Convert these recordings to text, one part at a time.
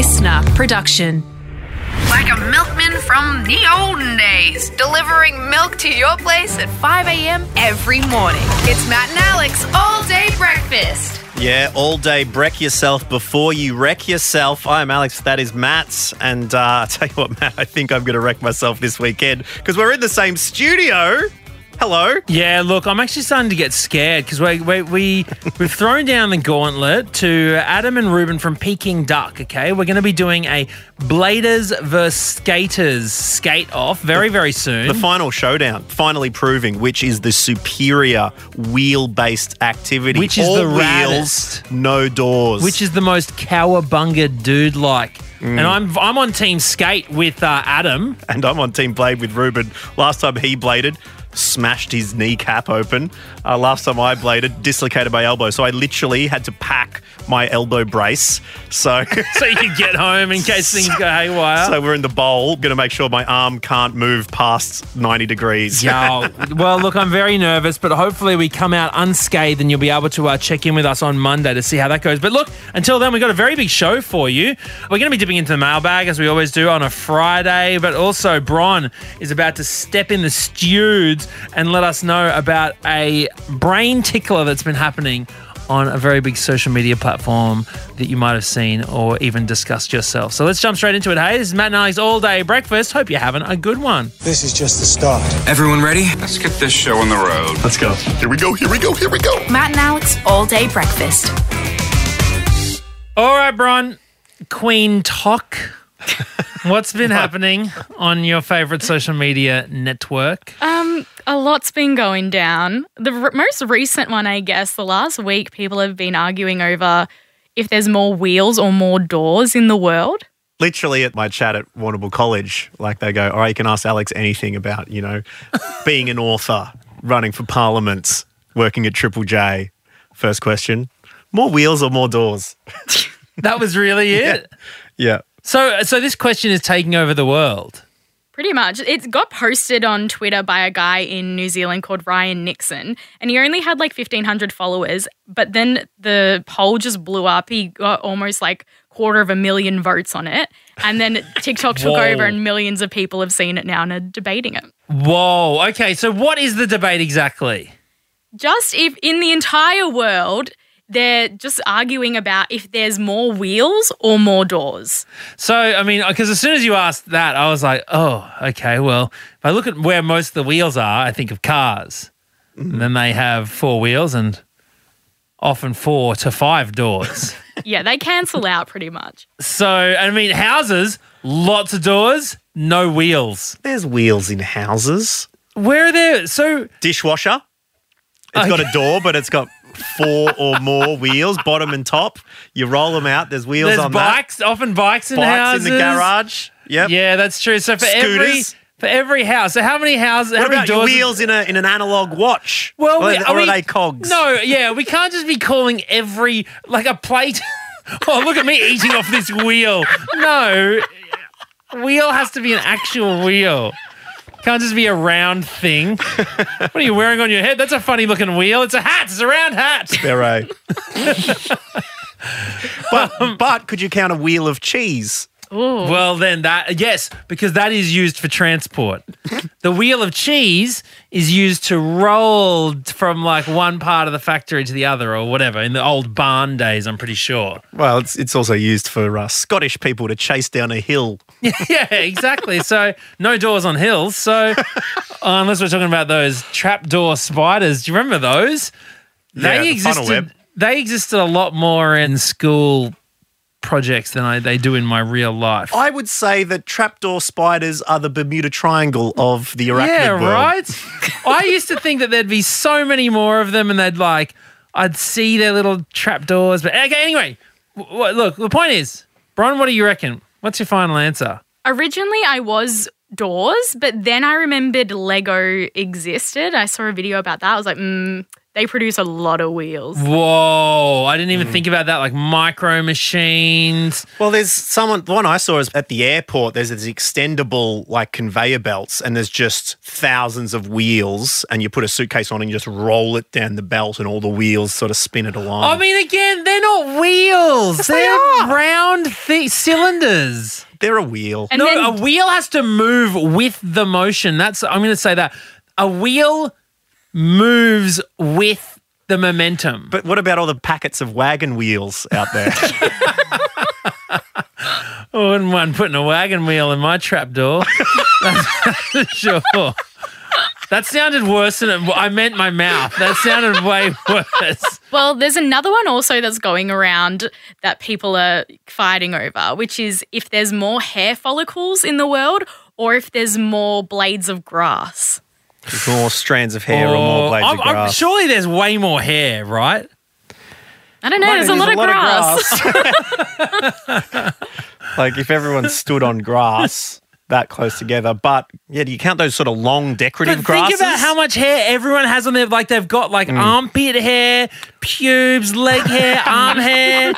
listener production. Like a milkman from the olden days, delivering milk to your place at 5 a.m. every morning. It's Matt and Alex all day breakfast. Yeah, all day break yourself before you wreck yourself. I'm Alex, that is Matt's. And uh, I'll tell you what, Matt, I think I'm going to wreck myself this weekend because we're in the same studio. Hello. Yeah, look, I'm actually starting to get scared because we, we, we, we've thrown down the gauntlet to Adam and Reuben from Peking Duk, okay? We're going to be doing a Bladers versus Skaters skate off very, very soon. The final showdown, finally proving which is the superior wheel based activity. Which is all the wheels, raddest. no doors. which is the most cowabunga dude like. Mm. And I'm I'm on team skate with uh, Adam. and I'm on Team Blade with Reuben. Last time he bladed, smashed his kneecap open. Uh, last time I bladed, dislocated my elbow. So I literally had to pack my elbow brace. So, So you can get home in case things go haywire. so we're in the bowl, going to make sure my arm can't move past 90 degrees. Yeah. Well, look, I'm very nervous, but hopefully we come out unscathed and you'll be able to uh, check in with us on Monday to see how that goes. But look, until then, we've got a very big show for you. We're going to be dipping into the mailbag as we always do on a Friday, but also Bron is about to step in the stews and let us know about a brain tickler that's been happening on a very big social media platform that you might have seen or even discussed yourself. So let's jump straight into it. Hey, this is Matt and Alex All Day Breakfast. Hope you're having a good one. This is just the start. Everyone ready? Let's get this show on the road. Let's go. Here we go. Here we go. Here we go. Matt and Alex all day breakfast. All right, Bron. Queen Talk. What's been happening on your favorite social media network? Um, a lot's been going down. The r- most recent one, I guess, the last week, people have been arguing over if there's more wheels or more doors in the world. Literally at my chat at Warrnambool College, like they go, all right, you can ask Alex anything about, you know, being an author, running for parliament, working at Triple J. First question, more wheels or more doors? That was really it. Yeah. So, so this question is taking over the world. Pretty much. It got posted on Twitter by a guy in New Zealand called Ryan Nixon, and he only had like 1,500 followers, but then the poll just blew up. He got almost like quarter of a million votes on it, and then TikTok took over, and millions of people have seen it now and are debating it. Whoa. Okay. So, what is the debate exactly? just if in the entire world they're just arguing about if there's more wheels or more doors. So, I mean, because as soon as you asked that, I was like, oh, okay. Well, if I look at where most of the wheels are, I think of cars. And then they have four wheels and often four to five doors. Yeah, they cancel out pretty much. so, I mean, houses, lots of doors, no wheels. There's wheels in houses. Where are there? So, Dishwasher. It's got a door, but it's got four or more wheels, bottom and top. You roll them out. There's wheels there's on bikes, often bikes in. Bikes houses. in the garage. Yep. Yeah, that's true. So for every for every house, so how many houses? how What about your wheels in a in an analog watch? Well, or, we, are, are we- they cogs? No, yeah, we can't just be calling every like a plate. oh, look at me eating off this wheel. No, wheel has to be an actual wheel. Can't just be a round thing. what are you wearing on your head? That's a funny looking wheel. It's a hat. It's a round hat. Beret. but but could you count a wheel of cheese? Well, then that yes, because that is used for transport. the wheel of cheese is used to roll from like one part of the factory to the other, or whatever. In the old barn days, I'm pretty sure. Well, it's it's also used for uh, Scottish people to chase down a hill. yeah, exactly. So no doors on hills. So unless we're talking about those trapdoor spiders, do you remember those? Yeah, They the funnel existed. web. They existed a lot more in school projects than I, they do in my real life. I would say that trapdoor spiders are the Bermuda Triangle of the arachnid yeah, world. right. I used to think that there'd be so many more of them, and they'd like I'd see their little trapdoors. But okay, anyway, w- w- look. The point is, Bron, what do you reckon? What's your final answer? Originally, I was doors, but then I remembered Lego existed. I saw a video about that. I was like, mm, they produce a lot of wheels. Whoa! I didn't even Hmm. think about that. Like micro machines. Well, there's someone. The one I saw is at the airport. There's these extendable like conveyor belts, and there's just thousands of wheels, and you put a suitcase on and you just roll it down the belt, and all the wheels sort of spin it along. I mean, again, they're not wheels. wheels. They're round thi- cylinders. They're a wheel. And no, then a wheel has to move with the motion. That's I'm going to say that a wheel moves with the momentum. but what about all the packets of wagon wheels out there? I wouldn't mind putting a wagon wheel in my trapdoor. That's sure. That sounded worse than it. I meant my mouth. That sounded way worse. Well, there's another one also that's going around that people are fighting over, which is if there's more hair follicles in the world or if there's more blades of grass. More strands of hair or more blades I'm- of I'm- grass. surely there's way more hair, right? I don't know, there's a lot, of, grass. grass. like if everyone stood on grass that close together, but yeah, do you count those sort of long decorative But grasses? think about how much hair everyone has on their like they've got like Mm. armpit hair, pubes, leg hair, arm hair.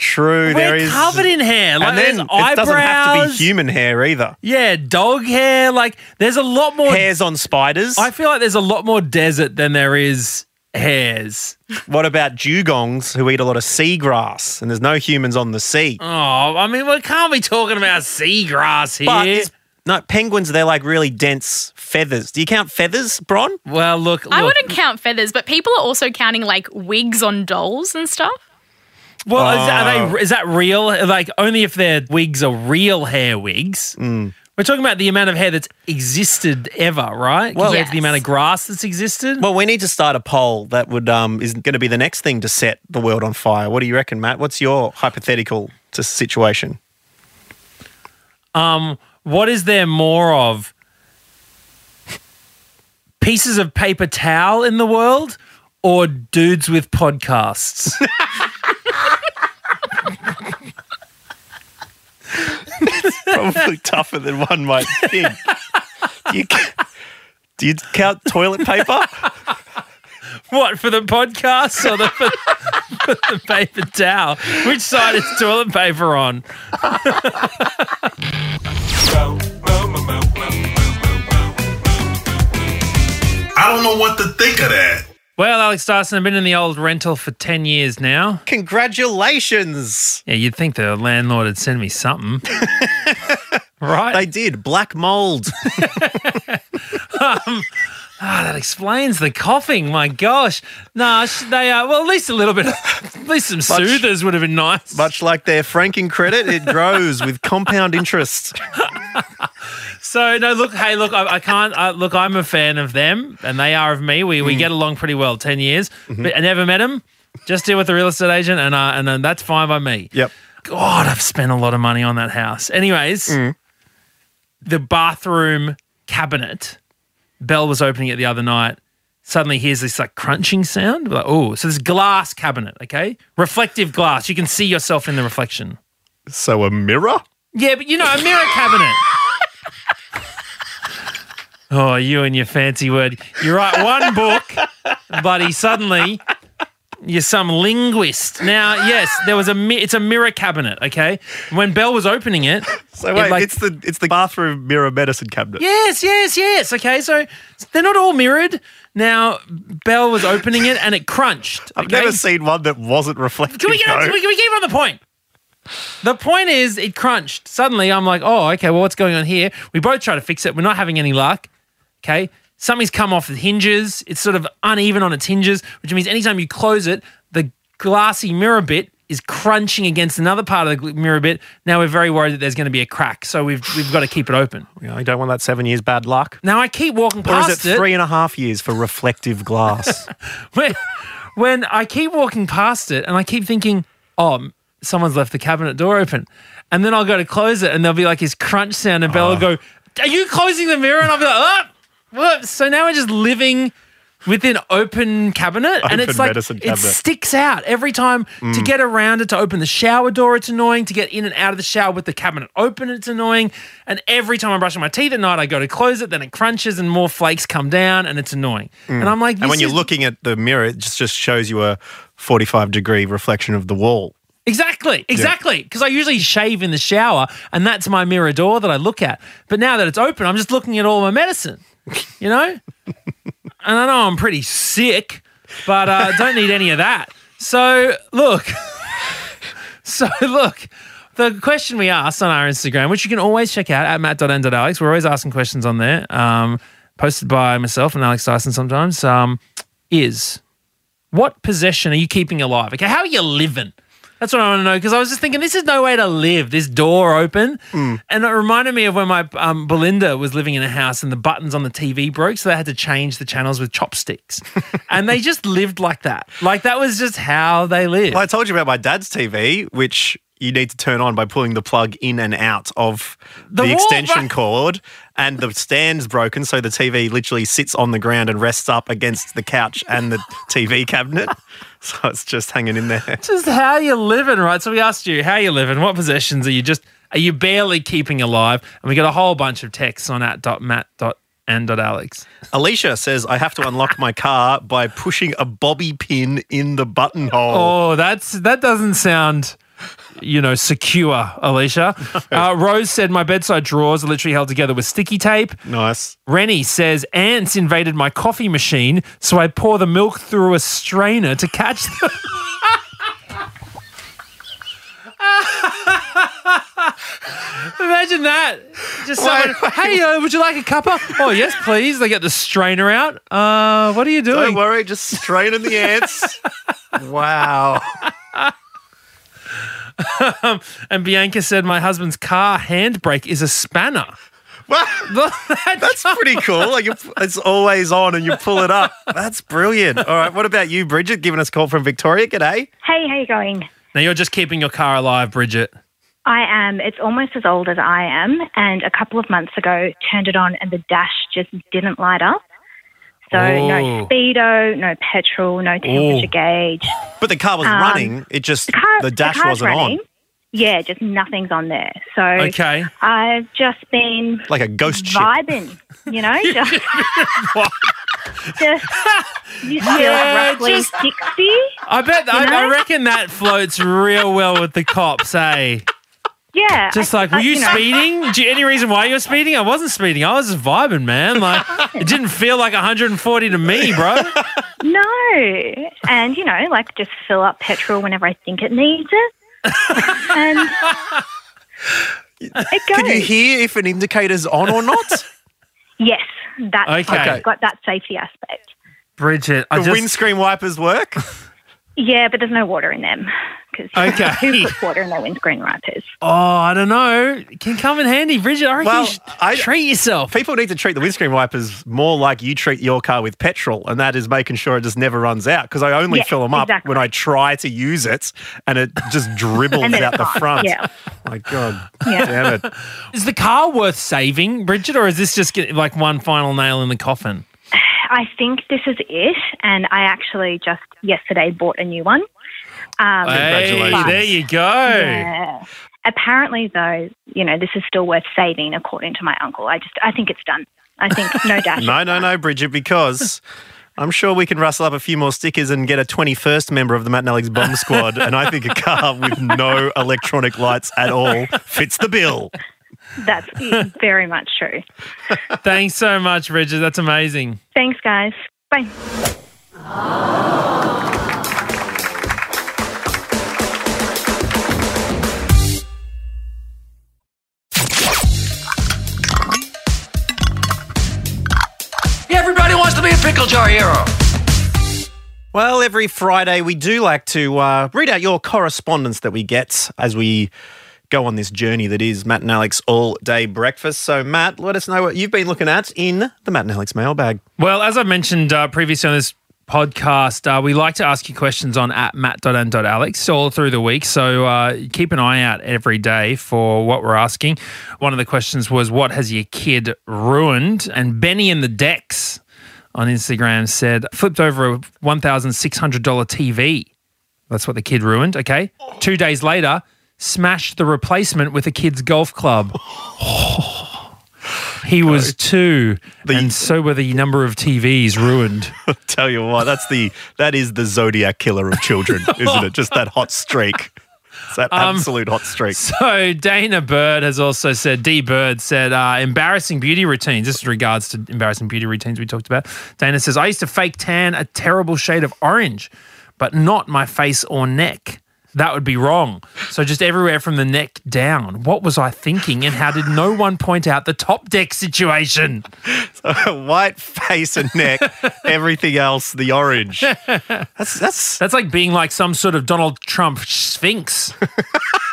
True, there We're is. covered in hair. Like and then there's it doesn't have to be human hair either. Yeah, dog hair. Like there's a lot more. Hairs on spiders. I feel like there's a lot more desert than there is hairs. What about dugongs who eat a lot of seagrass and there's no humans on the sea? Oh, I mean, we can't be talking about seagrass here. But it's, no, penguins, they're like really dense feathers. Do you count feathers, Bron? well, look, look. I wouldn't count feathers, but people are also counting like wigs on dolls and stuff. Well, is, are Oh. they, is that real? Like, only if their wigs are real hair wigs. Mm. We're talking about the amount of hair that's existed ever, right? Well- Compared to the amount of grass that's existed. Well, we need to start a poll that would um, is going to be the next thing to set the world on fire. What do you reckon, Matt? What's your hypothetical to situation? um, what is there more of? Pieces of paper towel in the world or dudes with podcasts? Probably tougher than one might think. Do you, do you count toilet paper? what, for the podcast or the, for, for the paper towel? Which side is toilet paper on? I don't know what to think of that. Well, Alex Dyson, I've been in the old rental for 10 years now. Congratulations. Yeah, you'd think the landlord had sent me something. right? They did. Black mold. Ah, that explains the coughing. My gosh. No, they are, well, at least a little bit, at least some soothers would have been nice. Much like their franking credit, it grows with compound interest. So, no, look, hey, look, I, I can't, uh, look, I'm a fan of them and they are of me. We, we get along pretty well, 10 years. But I never met them. Just deal with the real estate agent and, uh, and uh, that's fine by me. Yep. God, I've spent a lot of money on that house. Anyways, the bathroom cabinet, Bell was opening it the other night. Suddenly hears this like crunching sound. We're Like, oh, so this glass cabinet, okay? Reflective glass. You can see yourself in the reflection. So a mirror? Yeah, but you know, a mirror cabinet. oh, you and your fancy word. You write one book, buddy, suddenly you're some linguist. Now, yes, there was a mi- it's a mirror cabinet, okay? When Bell was opening it, So it, wait, like- it's the it's the bathroom mirror medicine cabinet. Yes, yes, yes. Okay, so they're not all mirrored. Now, Bell was opening it and it crunched. I've okay? never seen one that wasn't reflective. Can we get on, can we, can we keep on the point? The point is, it crunched. Suddenly, I'm like, oh, okay, well, what's going on here? We both try to fix it. We're not having any luck. Okay. Something's come off the hinges. It's sort of uneven on its hinges, which means anytime you close it, the glassy mirror bit is crunching against another part of the mirror bit. Now we're very worried that there's going to be a crack. So we've, we've got to keep it open. You know, you don't want that seven years bad luck. Now I keep walking past it. Or is it three and a half years for reflective glass? when, when I keep walking past it and I keep thinking, oh, someone's left the cabinet door open. And then I'll go to close it and there'll be like this crunch sound and Bella will go, Are you closing the mirror? And I'll be like, Oh, what? So now we're just living with an open cabinet and it's like it cabinet. sticks out every time to mm. get around it to open the shower door it's annoying to get in and out of the shower with the cabinet open it's annoying and every time i'm brushing my teeth at night i go to close it then it crunches and more flakes come down and it's annoying mm. and i'm like and when you're looking at the mirror, it just, just shows you a 45 degree reflection of the wall. Exactly, exactly. Because I usually shave in the shower, and that's my mirror door that I look at. But now that it's open, I'm just looking at all my medicine. You know, and I know I'm pretty sick, but uh, don't need any of that. So look, So look, the question we asked on our Instagram, which you can always check out at matt.n.alex, we're always asking questions on there, um, posted by myself and Alex Dyson sometimes, um, is what possession are you keeping alive? Okay, how are you living? That's what I want to know because I was just thinking this is no way to live. This door open, and it reminded me of when my um, Belinda was living in a house and the buttons on the TV broke, so they had to change the channels with chopsticks, and they just lived like that. Like that was just how they lived. Well, I told you about my dad's TV, which you need to turn on by pulling the plug in and out of The the, extension right? cord, and the stand's broken, so the TV literally sits on the ground and rests up against the couch and the TV cabinet. So it's just hanging in there. just how you living, right? So we asked you how you living. What possessions are you just are you barely keeping alive? And we got a whole bunch of texts on at dot matt dot and dot alex. Alicia says, I have to unlock my car by pushing a bobby pin in the buttonhole. Oh, that's that doesn't sound, you know, secure, Alicia. Uh, Rose said my bedside drawers are literally held together with sticky tape. Nice. Rennie says ants invaded my coffee machine, so I pour the milk through a strainer to catch them. Imagine that. Just someone, hey, uh, would you like a cuppa? Oh, yes, please. They get the strainer out. Uh, what are you doing? Don't worry, just straining the ants. wow. Um, and Bianca said my husband's car handbrake is a spanner. Well, That's pretty cool. Like it's always on, and you pull it up. That's brilliant. All right, what about you, Bridget? Giving us a call from Victoria. G'day. Hey, how you going? Now you're just keeping your car alive, Bridget. I am. It's almost as old as I am, and a couple of months ago, turned it on, and the dash just didn't light up. So Oh. no speedo, no petrol, no temperature gauge. But the car was Um, running. It just The car, the dash car's wasn't running. on. Yeah, just nothing's on there. So Okay. I've just been Like a ghost ship. you know, just, just you feel Yeah, roughly just- sixty. I bet I. I reckon that floats real well with the cops, eh? Yeah, Just I- like, were I- you know, speeding? Do you, any reason why you were speeding? I wasn't speeding. I was just vibing, man. Like it didn't feel like 140 to me, bro. No, and you know, like just fill up petrol whenever I think it needs it, and it goes. Can you hear if an indicator's on or not? Yes, that's Okay. it's got that safety aspect. Bridget, I the just windscreen wipers work. Yeah, but there's no water in them because Okay. who puts water in their windscreen wipers? oh, I don't know. Can come in handy, Bridget. I reckon Well, you should I- treat yourself. People need to treat the windscreen wipers more like you treat your car with petrol, and that is making sure it just never runs out. Because I only Yes, fill them up exactly. when I try to use it, and it just dribbles out the front. yeah. My God, Yeah. damn it! Is the car worth saving, Bridget, or is this just like one final nail in the coffin? I think this is it, and I actually just yesterday bought a new one. Um, Hey, Congratulations. there you go. Yeah. Apparently, though, you know, this is still worth saving, according to my uncle. I just, I think it's done. I think no dash. No, no, no, Bridget, because I'm sure we can rustle up a few more stickers and get a 21st member of the Matt and Alex Bomb Squad. and I think a car with no electronic lights at all fits the bill. That's very much true. Thanks so much, Bridget. That's amazing. Thanks, guys. Bye. Everybody wants to be a pickle jar hero. Well, every Friday we do like to uh, read out your correspondence that we get as we go on this journey that is Matt and Alex all day breakfast. So, Matt, let us know what you've been looking at in the Matt and Alex mailbag. Well, as I mentioned uh, previously on this podcast, uh, we like to ask you questions on at matt.n.alex all through the week. So uh, keep an eye out every day for what we're asking. One of the questions was, What has your kid ruined? And Benny in the Decks on Instagram said, Flipped over a $1,600 TV. That's what the kid ruined. Okay. Two days later, smashed the replacement with a kid's golf club. He was two, and so were the number of TVs ruined. Tell you what, that's the that is the Zodiac killer of children, isn't it? Just that hot streak. It's that Um, absolute hot streak. So Dana Bird has also said, D Bird said, uh, embarrassing beauty routines. This is regards to embarrassing beauty routines we talked about. Dana says, I used to fake tan a terrible shade of orange, but not my face or neck. That would be wrong. So just everywhere from the neck down. What was I thinking? And how did no one point out the top deck situation? White face and neck, everything else the orange. That's that's That's like being like some sort of Donald Trump sphinx.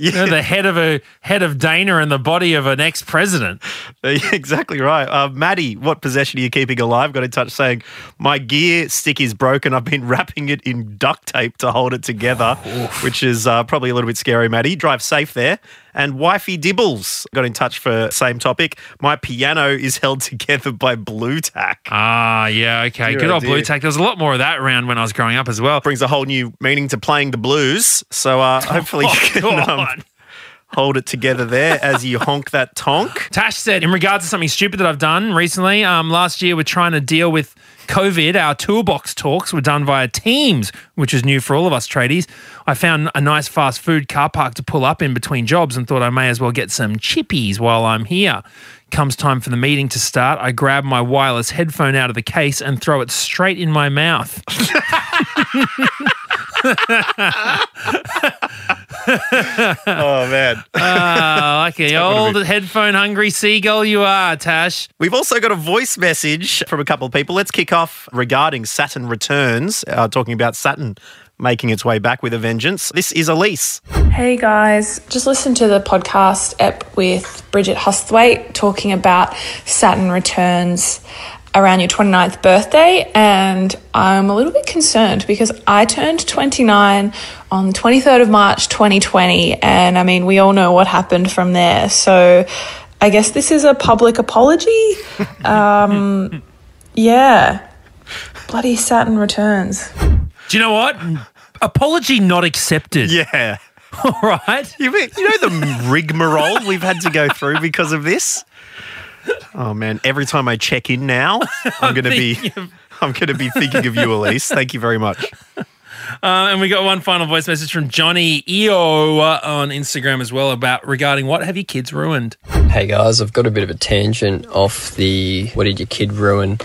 You know, the head of a head of Dana and the body of an ex president. exactly right. Uh, Maddie, what possession are you keeping alive? Got in touch saying my gear stick is broken. I've been wrapping it in duct tape to hold it together, which is uh, probably a little bit scary. Maddie, drive safe there. And wifey Dibbles got in touch for same topic. My piano is held together by Blu Tack. Ah, yeah, okay. Dear Good oh old Blu Tack. There was a lot more of that around when I was growing up as well. Brings a whole new meaning to playing the blues. So uh, hopefully Oh, you can um. Hold it together there as you honk that tonk. Tash said, in regards to something stupid that I've done recently, um, last year we're trying to deal with COVID. Our toolbox talks were done via Teams, which is new for all of us tradies. I found a nice fast food car park to pull up in between jobs and thought I may as well get some chippies while I'm here. Comes time for the meeting to start. I grab my wireless headphone out of the case and throw it straight in my mouth. Oh, man. Ah, like a old headphone hungry seagull you are, Tash. We've also got a voice message from a couple of people. Let's kick off regarding Saturn Returns, uh, talking about Saturn making its way back with a vengeance. This is Elise. Hey guys, just listened to the podcast ep with Bridget Hustwaite talking about Saturn returns around your 29th birthday, and I'm a little bit concerned because I turned 29 on the 23rd of March 2020, and I mean, we all know what happened from there. So I guess this is a public apology. Um, yeah. Bloody Saturn returns. Do you know what? Apology not accepted. Yeah. All right. You, mean- you know the rigmarole we've had to go through because of this? Oh man, every time I check in now, I'm going to be I'm going to be thinking of you, Elise. Thank you very much. Uh, and we got one final voice message from Johnny EO uh, on Instagram as well about regarding what have your kids ruined? Hey guys, I've got a bit of a tangent off the what did your kid ruin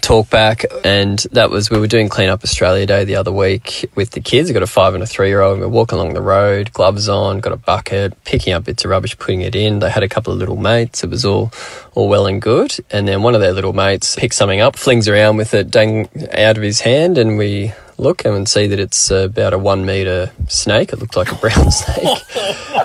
talk back, and that was we were doing Clean Up Australia Day the other week with the kids. I got a five and a three year old. We're walking along the road, gloves on, got a bucket, picking up bits of rubbish, putting it in. They had a couple of little mates. It was all all well and good, and then one of their little mates picks something up, flings around with it, dang out of his hand, and we look and see that it's about a one meter snake. It looked like a brown snake.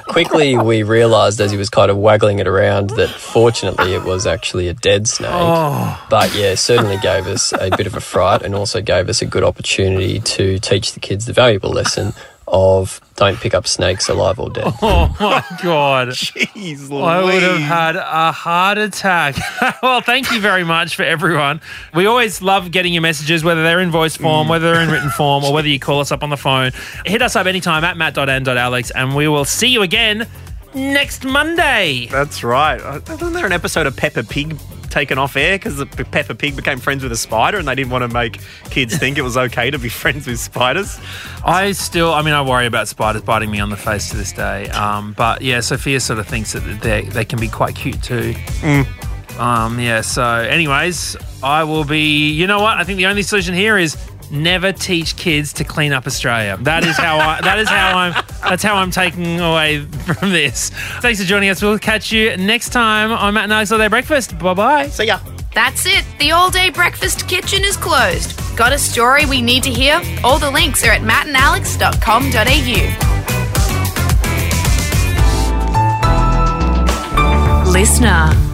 Quickly, we realised as he was kind of waggling it around that fortunately it was actually a dead snake. Oh. But yeah, certainly gave us a bit of a fright and also gave us a good opportunity to teach the kids the valuable lesson of don't pick up snakes alive or dead. Oh my God. Jeez, I would have had a heart attack. well, thank you very much for everyone. We always love getting your messages, whether they're in voice form, mm. whether they're in written form, or whether you call us up on the phone. Hit us up anytime at matt.n.alex, and we will see you again next Monday. That's right. Wasn't there an episode of Peppa Pig taken off air because Peppa Pig became friends with a spider and they didn't want to make kids think it was okay to be friends with spiders? I still, I mean, I worry about spiders biting me on the face to this day. Um, but yeah, Sophia sort of thinks that they they can be quite cute too. Um, yeah. So, anyways, I will be. You know what? I think the only solution here is never teach kids to clean up Australia. That is how I. that is how I'm. That's how I'm taking away from this. Thanks for joining us. We'll catch you next time on Matt and Alex All Day Breakfast. Bye bye. See ya. That's it. The all day breakfast kitchen is closed. Got a story we need to hear? All the links are at mattandalex.com.au. Listener.